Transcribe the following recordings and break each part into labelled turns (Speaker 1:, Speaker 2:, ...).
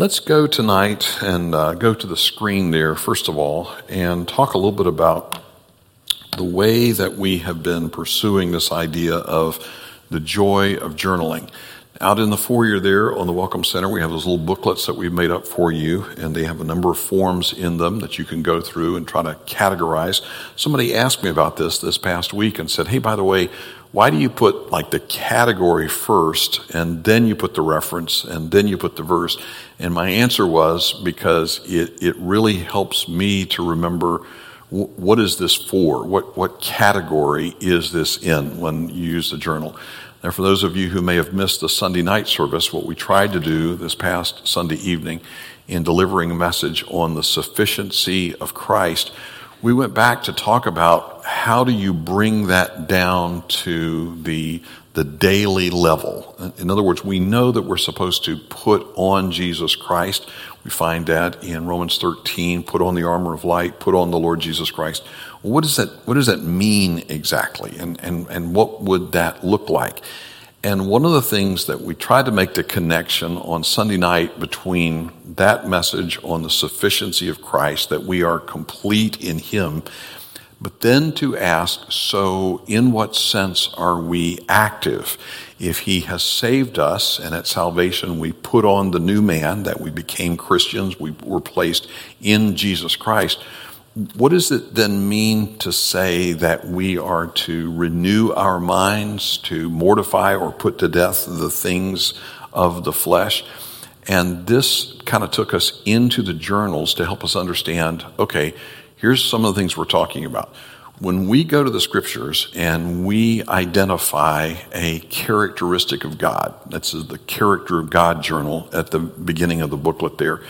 Speaker 1: Let's go tonight and uh, go to the screen there, first of all, and talk a little bit about the way that we have been pursuing this idea of the joy of journaling. Out in the foyer there on the Welcome Center, we have those little booklets that we've made up for you, and they have a number of forms in them that you can go through and try to categorize. Somebody asked me about this this past week and said, Hey, by the way, why do you put like the category first and then you put the reference and then you put the verse? And my answer was because it, it really helps me to remember what is this for? What, what category is this in when you use the journal? Now, for those of you who may have missed the Sunday night service, what we tried to do this past Sunday evening in delivering a message on the sufficiency of Christ we went back to talk about how do you bring that down to the, the daily level. In other words, we know that we're supposed to put on Jesus Christ. We find that in Romans 13, put on the armor of light, put on the Lord Jesus Christ. What does that, what does that mean exactly? And, and, and what would that look like? And one of the things that we tried to make the connection on Sunday night between that message on the sufficiency of Christ, that we are complete in Him, but then to ask, so in what sense are we active? If He has saved us and at salvation we put on the new man, that we became Christians, we were placed in Jesus Christ, what does it then mean to say that we are to renew our minds, to mortify or put to death the things of the flesh? And this kind of took us into the journals to help us understand okay, here's some of the things we're talking about. When we go to the scriptures and we identify a characteristic of God, that's the character of God journal at the beginning of the booklet there.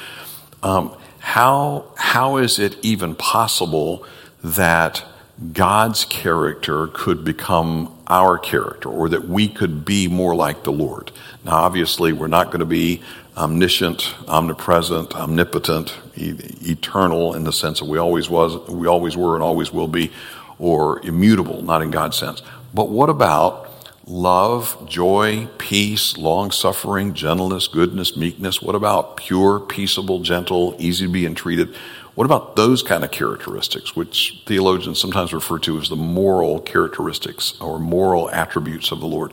Speaker 1: Um, how, how is it even possible that God's character could become our character or that we could be more like the Lord? Now, obviously, we're not going to be omniscient, omnipresent, omnipotent, e- eternal in the sense that we always was, we always were and always will be, or immutable, not in God's sense. But what about love, joy, peace, long suffering, gentleness, goodness, meekness? What about pure, peaceable, gentle, easy to be entreated? What about those kind of characteristics, which theologians sometimes refer to as the moral characteristics or moral attributes of the Lord?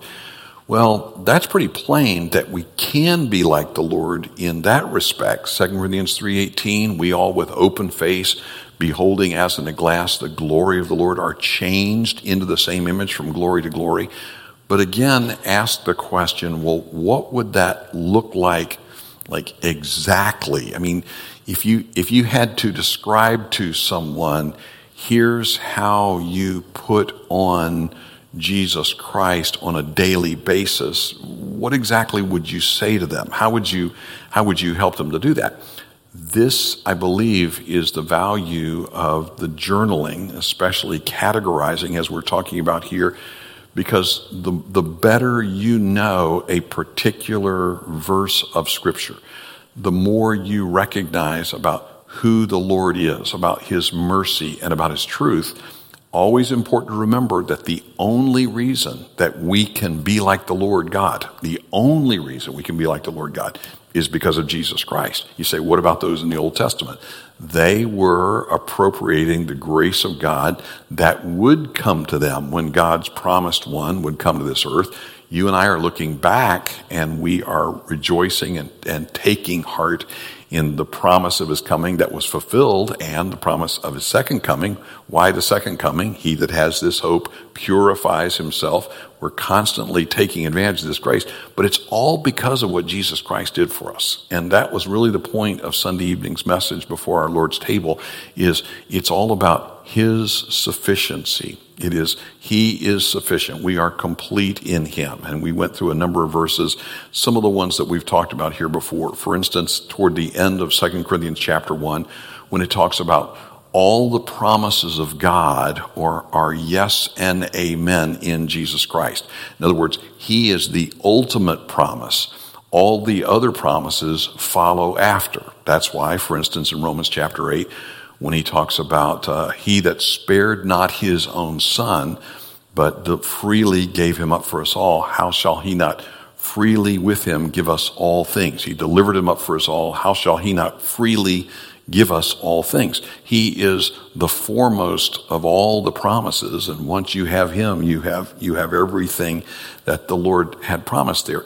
Speaker 1: Well, that's pretty plain that we can be like the Lord in that respect. 2 Corinthians 3:18, we all with open face beholding as in a glass the glory of the Lord are changed into the same image from glory to glory. But again, ask the question, well, what would that look like, like exactly? I mean, if you, if you had to describe to someone, here's how you put on Jesus Christ on a daily basis, what exactly would you say to them? How would you, how would you help them to do that? This, I believe, is the value of the journaling, especially categorizing, as we're talking about here, because the, the better you know a particular verse of Scripture, the more you recognize about who the Lord is, about His mercy, and about His truth. Always important to remember that the only reason that we can be like the Lord God, the only reason we can be like the Lord God is because of Jesus Christ. You say, what about those in the Old Testament? They were appropriating the grace of God that would come to them when God's promised one would come to this earth. You and I are looking back and we are rejoicing and, and taking heart in the promise of his coming that was fulfilled and the promise of his second coming. Why the second coming? He that has this hope purifies himself. We're constantly taking advantage of this grace, but it's all because of what Jesus Christ did for us. And that was really the point of Sunday evening's message before our Lord's table is it's all about his sufficiency. It is, He is sufficient. We are complete in Him. And we went through a number of verses, some of the ones that we've talked about here before. For instance, toward the end of 2 Corinthians chapter 1, when it talks about all the promises of God are, are yes and amen in Jesus Christ. In other words, He is the ultimate promise. All the other promises follow after. That's why, for instance, in Romans chapter 8, when he talks about uh, he that spared not his own son, but freely gave him up for us all, how shall he not freely with him give us all things? He delivered him up for us all. How shall he not freely give us all things? He is the foremost of all the promises. And once you have him, you have, you have everything that the Lord had promised there.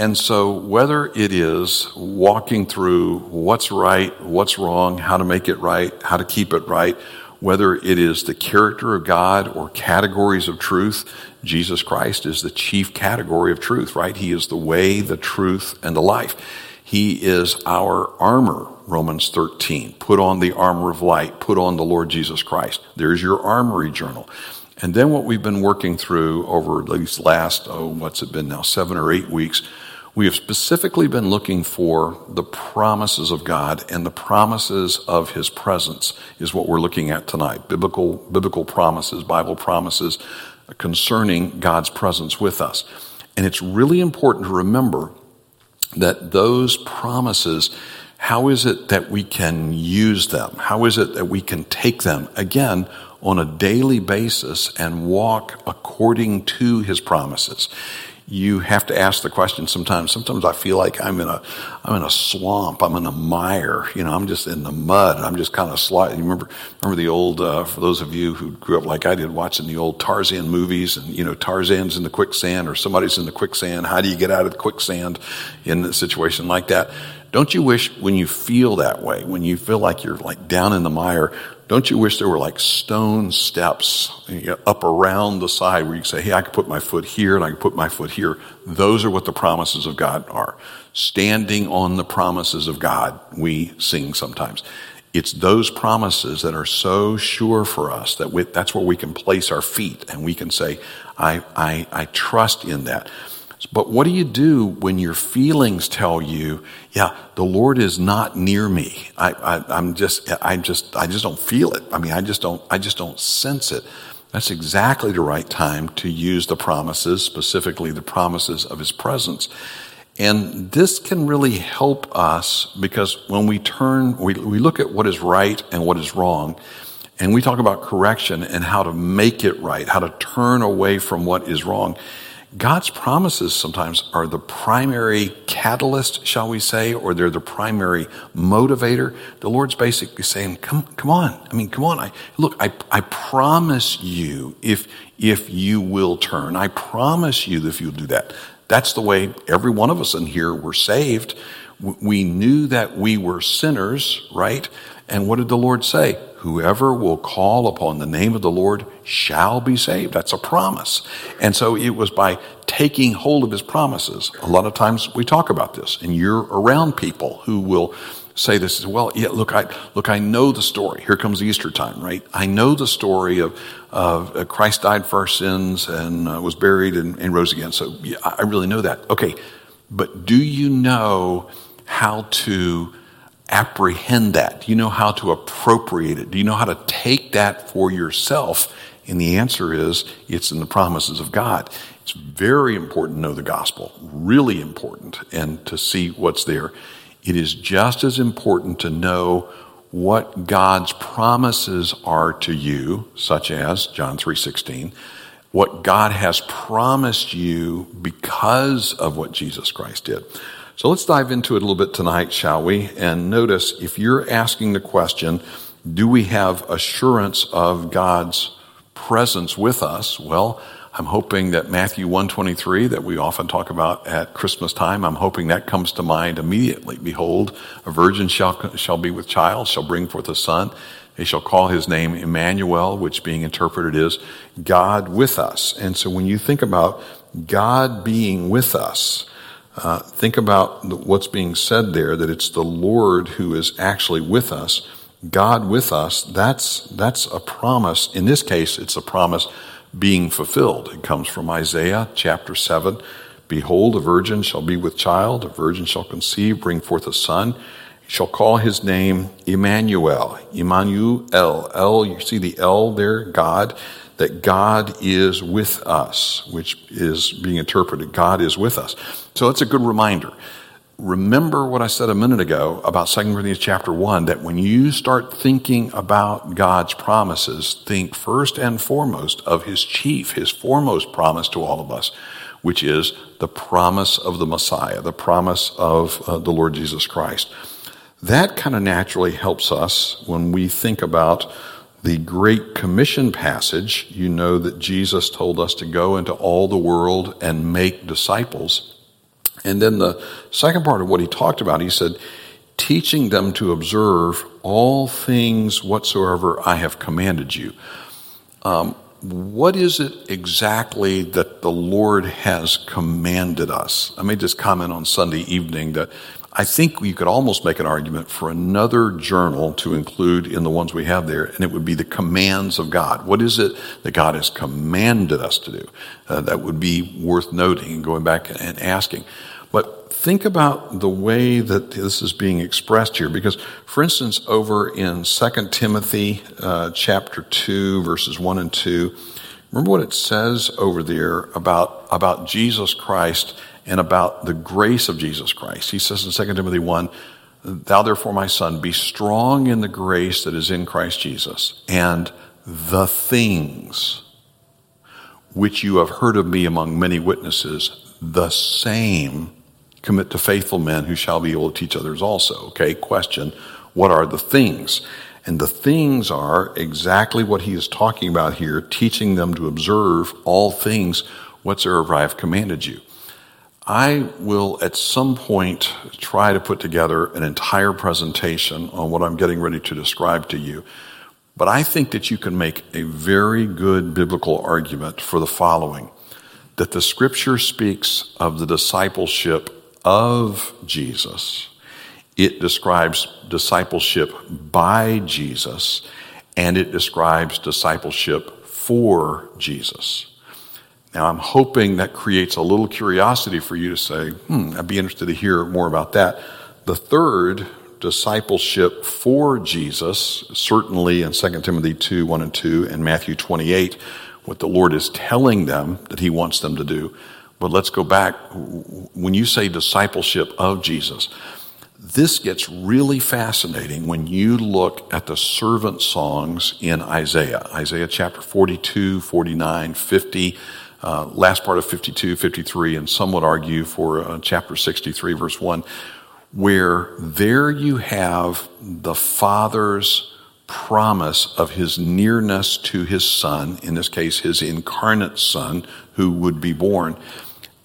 Speaker 1: And so, whether it is walking through what's right, what's wrong, how to make it right, how to keep it right, whether it is the character of God or categories of truth, Jesus Christ is the chief category of truth, right? He is the way, the truth, and the life. He is our armor, Romans 13. Put on the armor of light, put on the Lord Jesus Christ. There's your armory journal. And then what we've been working through over these last, oh, what's it been now, seven or eight weeks, we have specifically been looking for the promises of God and the promises of His presence is what we're looking at tonight. Biblical, biblical promises, Bible promises concerning God's presence with us. And it's really important to remember that those promises, how is it that we can use them? How is it that we can take them again on a daily basis and walk according to His promises? You have to ask the question sometimes. Sometimes I feel like I'm in a, I'm in a swamp. I'm in a mire. You know, I'm just in the mud. I'm just kind of sliding. You remember, remember the old, uh, for those of you who grew up like I did, watching the old Tarzan movies and, you know, Tarzan's in the quicksand or somebody's in the quicksand. How do you get out of the quicksand in a situation like that? Don't you wish when you feel that way, when you feel like you're like down in the mire, don't you wish there were like stone steps up around the side where you say, hey, I can put my foot here and I can put my foot here? Those are what the promises of God are. Standing on the promises of God, we sing sometimes. It's those promises that are so sure for us that we, that's where we can place our feet and we can say, I, I, I trust in that. But what do you do when your feelings tell you, yeah, the Lord is not near me. I, am just, I just, I just don't feel it. I mean, I just don't, I just don't sense it. That's exactly the right time to use the promises, specifically the promises of His presence. And this can really help us because when we turn, we, we look at what is right and what is wrong, and we talk about correction and how to make it right, how to turn away from what is wrong. God's promises sometimes are the primary catalyst, shall we say, or they're the primary motivator. The Lord's basically saying, come, come on. I mean, come on. I, look, I, I promise you if, if you will turn, I promise you if you'll do that. That's the way every one of us in here were saved. We knew that we were sinners, right? And what did the Lord say? Whoever will call upon the name of the Lord shall be saved. That's a promise. And so it was by taking hold of his promises. A lot of times we talk about this, and you're around people who will say this as well. Yeah, look, I look, I know the story. Here comes Easter time, right? I know the story of of uh, Christ died for our sins and uh, was buried and, and rose again. So yeah, I really know that. Okay, but do you know how to apprehend that? Do you know how to appropriate it? Do you know how to take that for yourself? And the answer is it's in the promises of God. It's very important to know the gospel, really important, and to see what's there. It is just as important to know what God's promises are to you, such as John 3:16, what God has promised you because of what Jesus Christ did. So let's dive into it a little bit tonight, shall we? And notice if you're asking the question, do we have assurance of God's presence with us? Well, I'm hoping that Matthew 123 that we often talk about at Christmas time, I'm hoping that comes to mind immediately. Behold, a virgin shall, shall be with child, shall bring forth a son. They shall call his name Emmanuel, which being interpreted is God with us. And so when you think about God being with us, uh, think about what's being said there that it's the Lord who is actually with us, God with us. That's, that's a promise. In this case, it's a promise being fulfilled. It comes from Isaiah chapter 7. Behold, a virgin shall be with child, a virgin shall conceive, bring forth a son. Shall call his name Emmanuel. Emmanuel, L. You see the L there, God that God is with us, which is being interpreted, God is with us. So that's a good reminder. Remember what I said a minute ago about 2 Corinthians chapter 1 that when you start thinking about God's promises, think first and foremost of his chief, his foremost promise to all of us, which is the promise of the Messiah, the promise of uh, the Lord Jesus Christ. That kind of naturally helps us when we think about the Great Commission passage. You know that Jesus told us to go into all the world and make disciples. And then the second part of what he talked about, he said, teaching them to observe all things whatsoever I have commanded you. Um, what is it exactly that the Lord has commanded us? I made this comment on Sunday evening that I think you could almost make an argument for another journal to include in the ones we have there, and it would be the commands of God. What is it that God has commanded us to do? Uh, that would be worth noting and going back and asking. But think about the way that this is being expressed here, because, for instance, over in 2 Timothy uh, chapter 2, verses 1 and 2, remember what it says over there about, about Jesus Christ and about the grace of Jesus Christ. He says in 2 Timothy 1, Thou therefore, my son, be strong in the grace that is in Christ Jesus, and the things which you have heard of me among many witnesses, the same commit to faithful men who shall be able to teach others also. Okay, question What are the things? And the things are exactly what he is talking about here, teaching them to observe all things whatsoever I have commanded you. I will at some point try to put together an entire presentation on what I'm getting ready to describe to you. But I think that you can make a very good biblical argument for the following that the scripture speaks of the discipleship of Jesus. It describes discipleship by Jesus, and it describes discipleship for Jesus. Now, I'm hoping that creates a little curiosity for you to say, hmm, I'd be interested to hear more about that. The third, discipleship for Jesus, certainly in 2 Timothy 2 1 and 2 and Matthew 28, what the Lord is telling them that He wants them to do. But let's go back. When you say discipleship of Jesus, this gets really fascinating when you look at the servant songs in Isaiah. Isaiah chapter 42, 49, 50, uh, last part of 52, 53, and some would argue for uh, chapter 63, verse 1, where there you have the Father's promise of his nearness to his Son, in this case, his incarnate Son, who would be born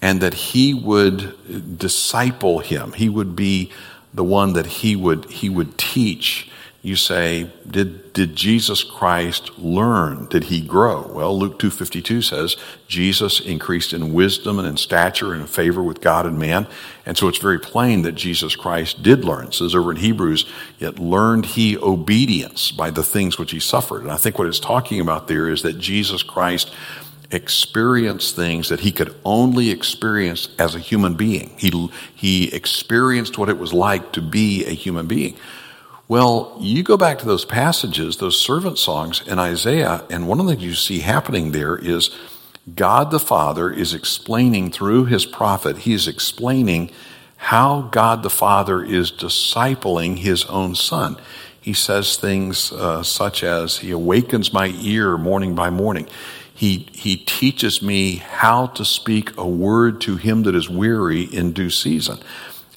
Speaker 1: and that he would disciple him. He would be the one that he would, he would teach. You say, did, did Jesus Christ learn? Did he grow? Well, Luke 2.52 says, Jesus increased in wisdom and in stature and in favor with God and man. And so it's very plain that Jesus Christ did learn. It says over in Hebrews, yet learned he obedience by the things which he suffered. And I think what it's talking about there is that Jesus Christ experienced things that he could only experience as a human being. He, he experienced what it was like to be a human being. Well, you go back to those passages, those servant songs in Isaiah, and one of the things you see happening there is God the Father is explaining through his prophet, he is explaining how God the Father is discipling his own son. He says things uh, such as, He awakens my ear morning by morning. He, he teaches me how to speak a word to him that is weary in due season.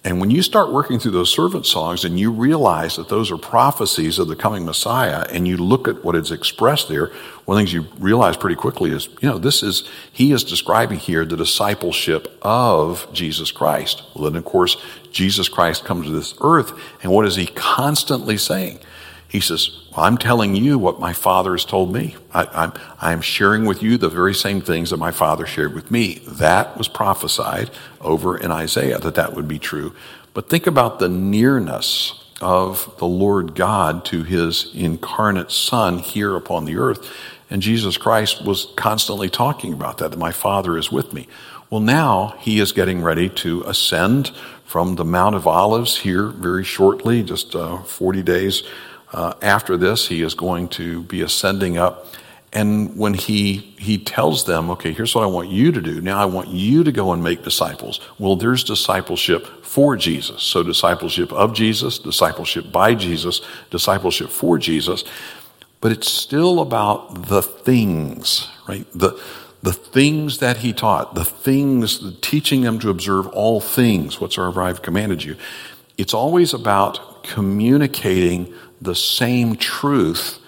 Speaker 1: And when you start working through those servant songs and you realize that those are prophecies of the coming Messiah and you look at what is expressed there, one of the things you realize pretty quickly is, you know, this is, he is describing here the discipleship of Jesus Christ. Well, then of course, Jesus Christ comes to this earth and what is he constantly saying? He says, well, I'm telling you what my father has told me. I, am I'm sharing with you the very same things that my father shared with me. That was prophesied over in Isaiah that that would be true. But think about the nearness of the Lord God to his incarnate son here upon the earth. And Jesus Christ was constantly talking about that, that my father is with me. Well, now he is getting ready to ascend from the Mount of Olives here very shortly, just uh, 40 days uh, after this, he is going to be ascending up. And when he, he tells them, okay, here's what I want you to do. Now I want you to go and make disciples. Well, there's discipleship for Jesus. So discipleship of Jesus, discipleship by Jesus, discipleship for Jesus. But it's still about the things, right? The, the things that he taught, the things, teaching them to observe all things whatsoever I've commanded you. It's always about communicating the same truth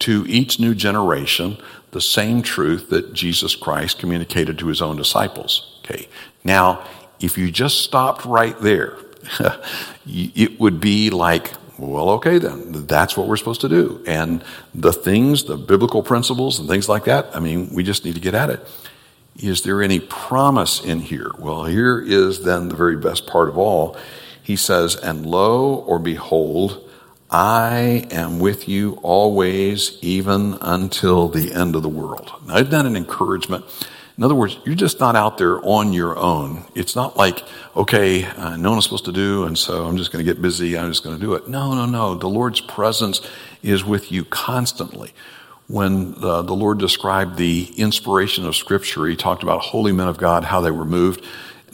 Speaker 1: to each new generation, the same truth that Jesus Christ communicated to his own disciples. Okay. Now, if you just stopped right there, it would be like, well, okay, then that's what we're supposed to do. And the things, the biblical principles and things like that, I mean, we just need to get at it. Is there any promise in here? Well, here is then the very best part of all. He says, And lo, or behold, I am with you always, even until the end of the world. Now, isn't that an encouragement? In other words, you're just not out there on your own. It's not like, okay, uh, no one's supposed to do, and so I'm just going to get busy. I'm just going to do it. No, no, no. The Lord's presence is with you constantly. When the Lord described the inspiration of Scripture, He talked about holy men of God, how they were moved.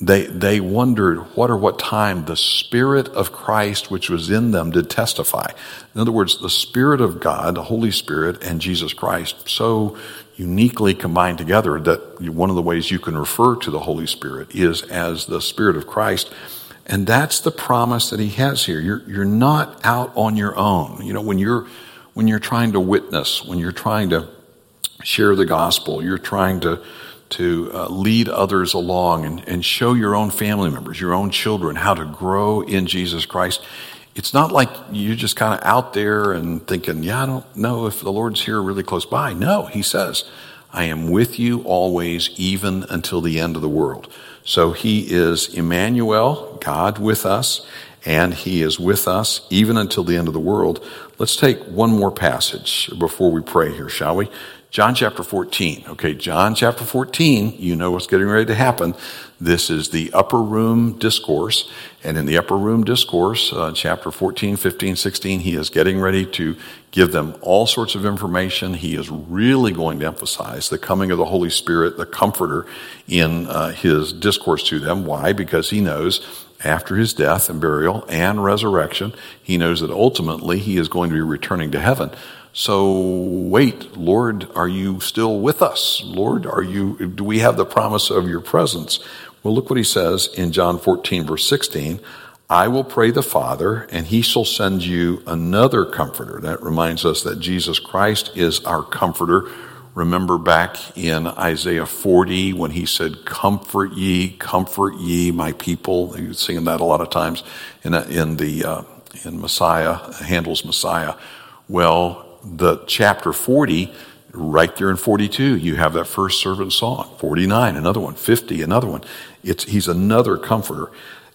Speaker 1: They, they wondered what or what time the Spirit of Christ, which was in them, did testify. In other words, the Spirit of God, the Holy Spirit, and Jesus Christ so uniquely combined together that one of the ways you can refer to the Holy Spirit is as the Spirit of Christ. And that's the promise that he has here. You're, you're not out on your own. You know, when you're, when you're trying to witness, when you're trying to share the gospel, you're trying to, to uh, lead others along and, and show your own family members, your own children, how to grow in Jesus Christ it's not like you're just kind of out there and thinking, yeah, I don't know if the Lord's here really close by. No, he says, I am with you always, even until the end of the world. So he is Emmanuel, God with us, and he is with us even until the end of the world. Let's take one more passage before we pray here, shall we? John chapter 14. Okay, John chapter 14, you know what's getting ready to happen. This is the upper room discourse. And in the upper room discourse, uh, chapter 14, 15, 16, he is getting ready to give them all sorts of information. He is really going to emphasize the coming of the Holy Spirit, the comforter, in uh, his discourse to them. Why? Because he knows after his death and burial and resurrection, he knows that ultimately he is going to be returning to heaven. So wait, Lord, are you still with us? Lord, are you, do we have the promise of your presence? Well, look what he says in John 14 verse 16. I will pray the Father and he shall send you another comforter. That reminds us that Jesus Christ is our comforter. Remember back in Isaiah 40 when he said, comfort ye, comfort ye, my people. He's singing that a lot of times in, in the, uh, in Messiah, Handel's Messiah. Well, the chapter 40, right there in 42, you have that first servant song. 49, another one. 50, another one. It's, he's another comforter.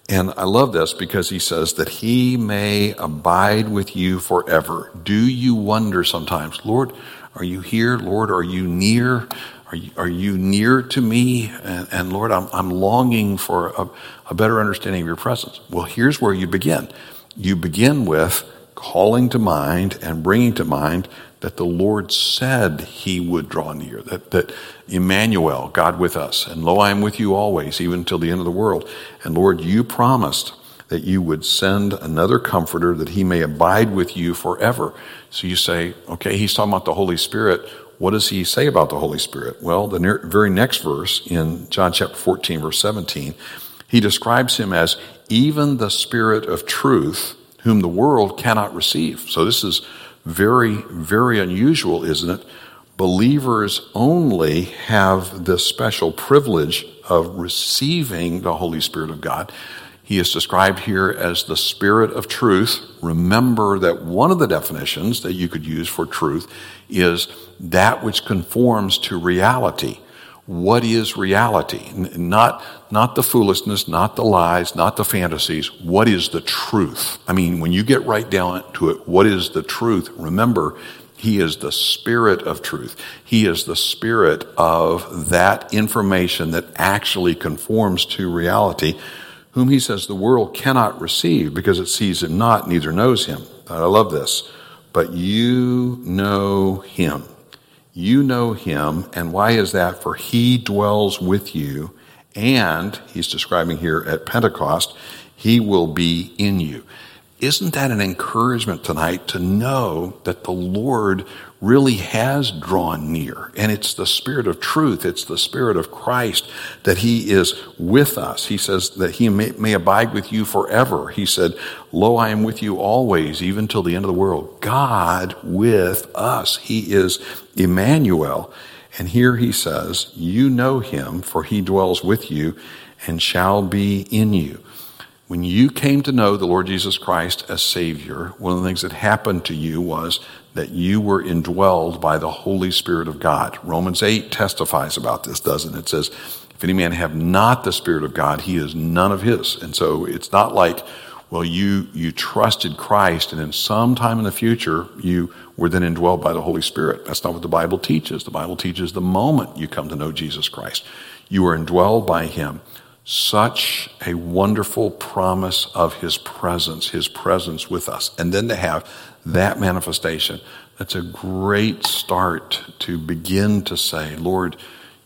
Speaker 1: And I love this because he says that he may abide with you forever. Do you wonder sometimes, Lord, are you here? Lord, are you near? Are you, are you near to me? And, and Lord, I'm, I'm longing for a, a better understanding of your presence. Well, here's where you begin. You begin with, calling to mind and bringing to mind that the Lord said he would draw near, that, that Emmanuel, God with us, and lo, I am with you always, even till the end of the world. And Lord, you promised that you would send another comforter that he may abide with you forever. So you say, okay, he's talking about the Holy Spirit. What does he say about the Holy Spirit? Well, the ne- very next verse in John chapter 14, verse 17, he describes him as even the Spirit of truth whom the world cannot receive. So this is very, very unusual, isn't it? Believers only have this special privilege of receiving the Holy Spirit of God. He is described here as the Spirit of truth. Remember that one of the definitions that you could use for truth is that which conforms to reality what is reality? Not, not the foolishness, not the lies, not the fantasies. What is the truth? I mean, when you get right down to it, what is the truth? Remember, he is the spirit of truth. He is the spirit of that information that actually conforms to reality, whom he says the world cannot receive because it sees him not, neither knows him. I love this. But you know him. You know him. And why is that? For he dwells with you. And he's describing here at Pentecost, he will be in you. Isn't that an encouragement tonight to know that the Lord really has drawn near? And it's the Spirit of truth, it's the Spirit of Christ that He is with us. He says that He may, may abide with you forever. He said, Lo, I am with you always, even till the end of the world. God with us. He is Emmanuel. And here He says, You know Him, for He dwells with you and shall be in you. When you came to know the Lord Jesus Christ as Savior, one of the things that happened to you was that you were indwelled by the Holy Spirit of God. Romans 8 testifies about this, doesn't it? It says, if any man have not the Spirit of God, he is none of his. And so it's not like, well, you, you trusted Christ and then sometime in the future you were then indwelled by the Holy Spirit. That's not what the Bible teaches. The Bible teaches the moment you come to know Jesus Christ. You are indwelled by him such a wonderful promise of his presence, his presence with us. And then to have that manifestation, that's a great start to begin to say, Lord,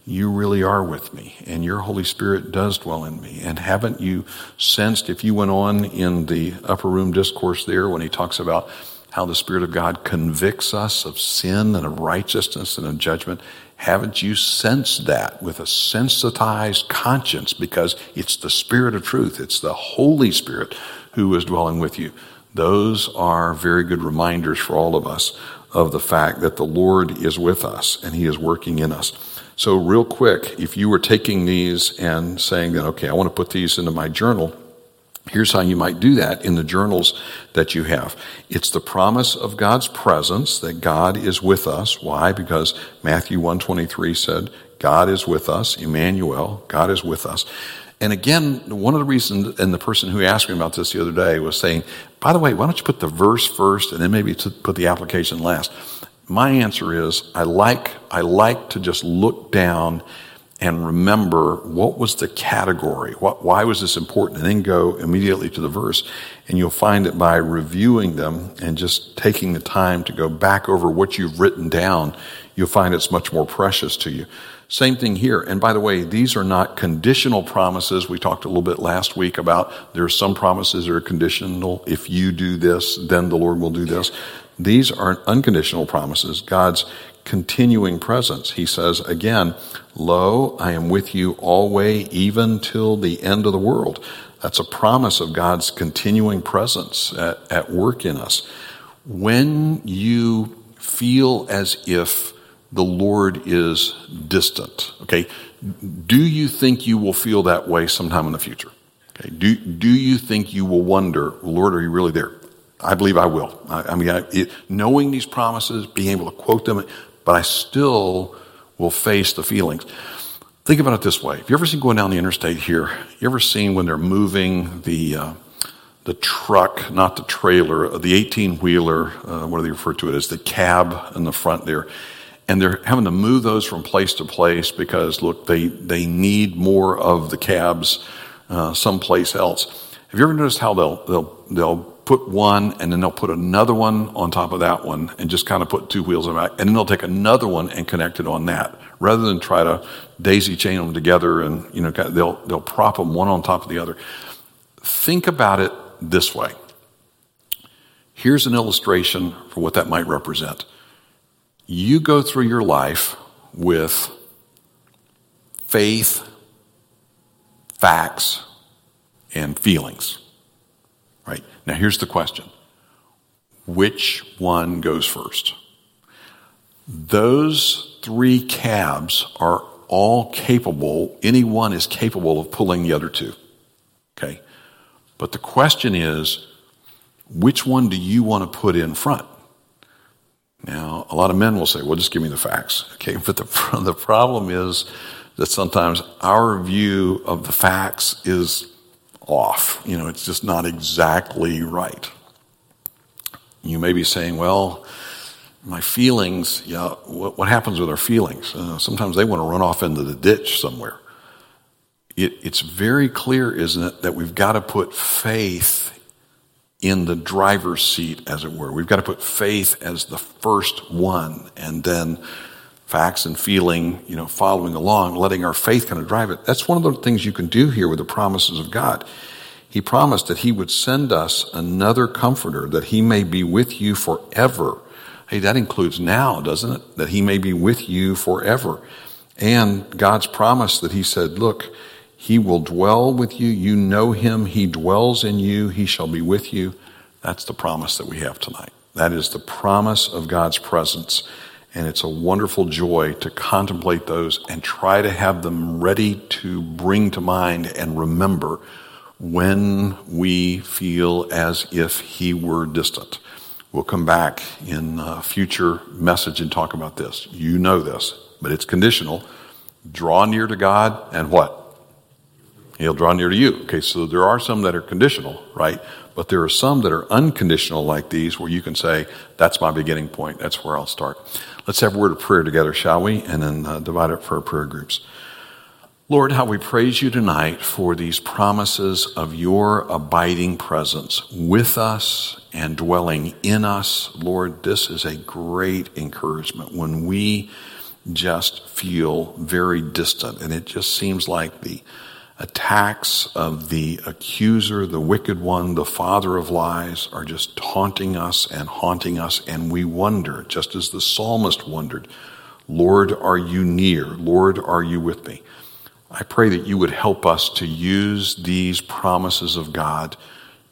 Speaker 1: you really are with me and your Holy Spirit does dwell in me. And haven't you sensed, if you went on in the upper room discourse there when he talks about how the Spirit of God convicts us of sin and of righteousness and of judgment, haven't you sensed that with a sensitized conscience because it's the Spirit of truth, it's the Holy Spirit who is dwelling with you? Those are very good reminders for all of us of the fact that the Lord is with us and He is working in us. So, real quick, if you were taking these and saying that, okay, I want to put these into my journal, Here's how you might do that in the journals that you have. It's the promise of God's presence that God is with us. Why? Because Matthew 123 said, God is with us, Emmanuel, God is with us. And again, one of the reasons, and the person who asked me about this the other day was saying, by the way, why don't you put the verse first and then maybe put the application last? My answer is, I like, I like to just look down and remember what was the category, what, why was this important, and then go immediately to the verse. And you'll find that by reviewing them and just taking the time to go back over what you've written down, you'll find it's much more precious to you. Same thing here. And by the way, these are not conditional promises. We talked a little bit last week about there are some promises that are conditional. If you do this, then the Lord will do this. These are unconditional promises. God's continuing presence. He says again, Lo, I am with you always, even till the end of the world. That's a promise of God's continuing presence at, at work in us. When you feel as if the Lord is distant, okay, do you think you will feel that way sometime in the future? Okay, do, do you think you will wonder, Lord, are you really there? I believe I will. I, I mean, I, it, knowing these promises, being able to quote them, but I still will face the feelings. Think about it this way. Have you ever seen going down the interstate here? You ever seen when they're moving the, uh, the truck, not the trailer, uh, the 18 wheeler, uh, what do they refer to it as? The cab in the front there. And they're having to move those from place to place because, look, they, they need more of the cabs uh, someplace else. Have you ever noticed how they'll, they'll, they'll put one and then they'll put another one on top of that one and just kind of put two wheels on it. And then they'll take another one and connect it on that rather than try to daisy chain them together and, you know, they'll, they'll prop them one on top of the other. Think about it this way. Here's an illustration for what that might represent. You go through your life with faith, facts, and feelings. Right? Now, here's the question Which one goes first? Those three cabs are all capable, any one is capable of pulling the other two. Okay? But the question is, which one do you want to put in front? Now, a lot of men will say, well, just give me the facts. Okay? But the, the problem is that sometimes our view of the facts is off. You know, it's just not exactly right. You may be saying, well, my feelings, yeah, what, what happens with our feelings? Uh, sometimes they want to run off into the ditch somewhere. It, it's very clear, isn't it, that we've got to put faith in the driver's seat, as it were. We've got to put faith as the first one, and then facts and feeling, you know, following along, letting our faith kind of drive it. That's one of the things you can do here with the promises of God. He promised that He would send us another comforter, that He may be with you forever. Hey, that includes now, doesn't it? That He may be with you forever. And God's promise that He said, Look, He will dwell with you. You know Him. He dwells in you. He shall be with you. That's the promise that we have tonight. That is the promise of God's presence. And it's a wonderful joy to contemplate those and try to have them ready to bring to mind and remember when we feel as if He were distant. We'll come back in a future message and talk about this. You know this, but it's conditional. Draw near to God and what? He'll draw near to you. Okay, so there are some that are conditional, right? But there are some that are unconditional like these where you can say, that's my beginning point. That's where I'll start. Let's have a word of prayer together, shall we? And then uh, divide it for our prayer groups. Lord, how we praise you tonight for these promises of your abiding presence with us and dwelling in us. Lord, this is a great encouragement when we just feel very distant and it just seems like the attacks of the accuser, the wicked one, the father of lies are just taunting us and haunting us. And we wonder, just as the psalmist wondered, Lord, are you near? Lord, are you with me? I pray that you would help us to use these promises of God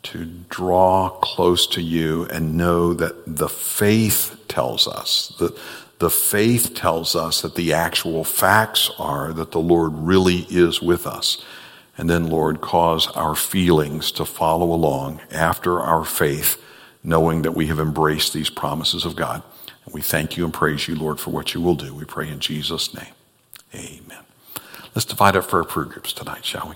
Speaker 1: to draw close to you and know that the faith tells us, that the faith tells us that the actual facts are that the Lord really is with us. And then, Lord, cause our feelings to follow along after our faith, knowing that we have embraced these promises of God. And we thank you and praise you, Lord, for what you will do. We pray in Jesus' name. Amen. Let's divide up for our prayer groups tonight, shall we?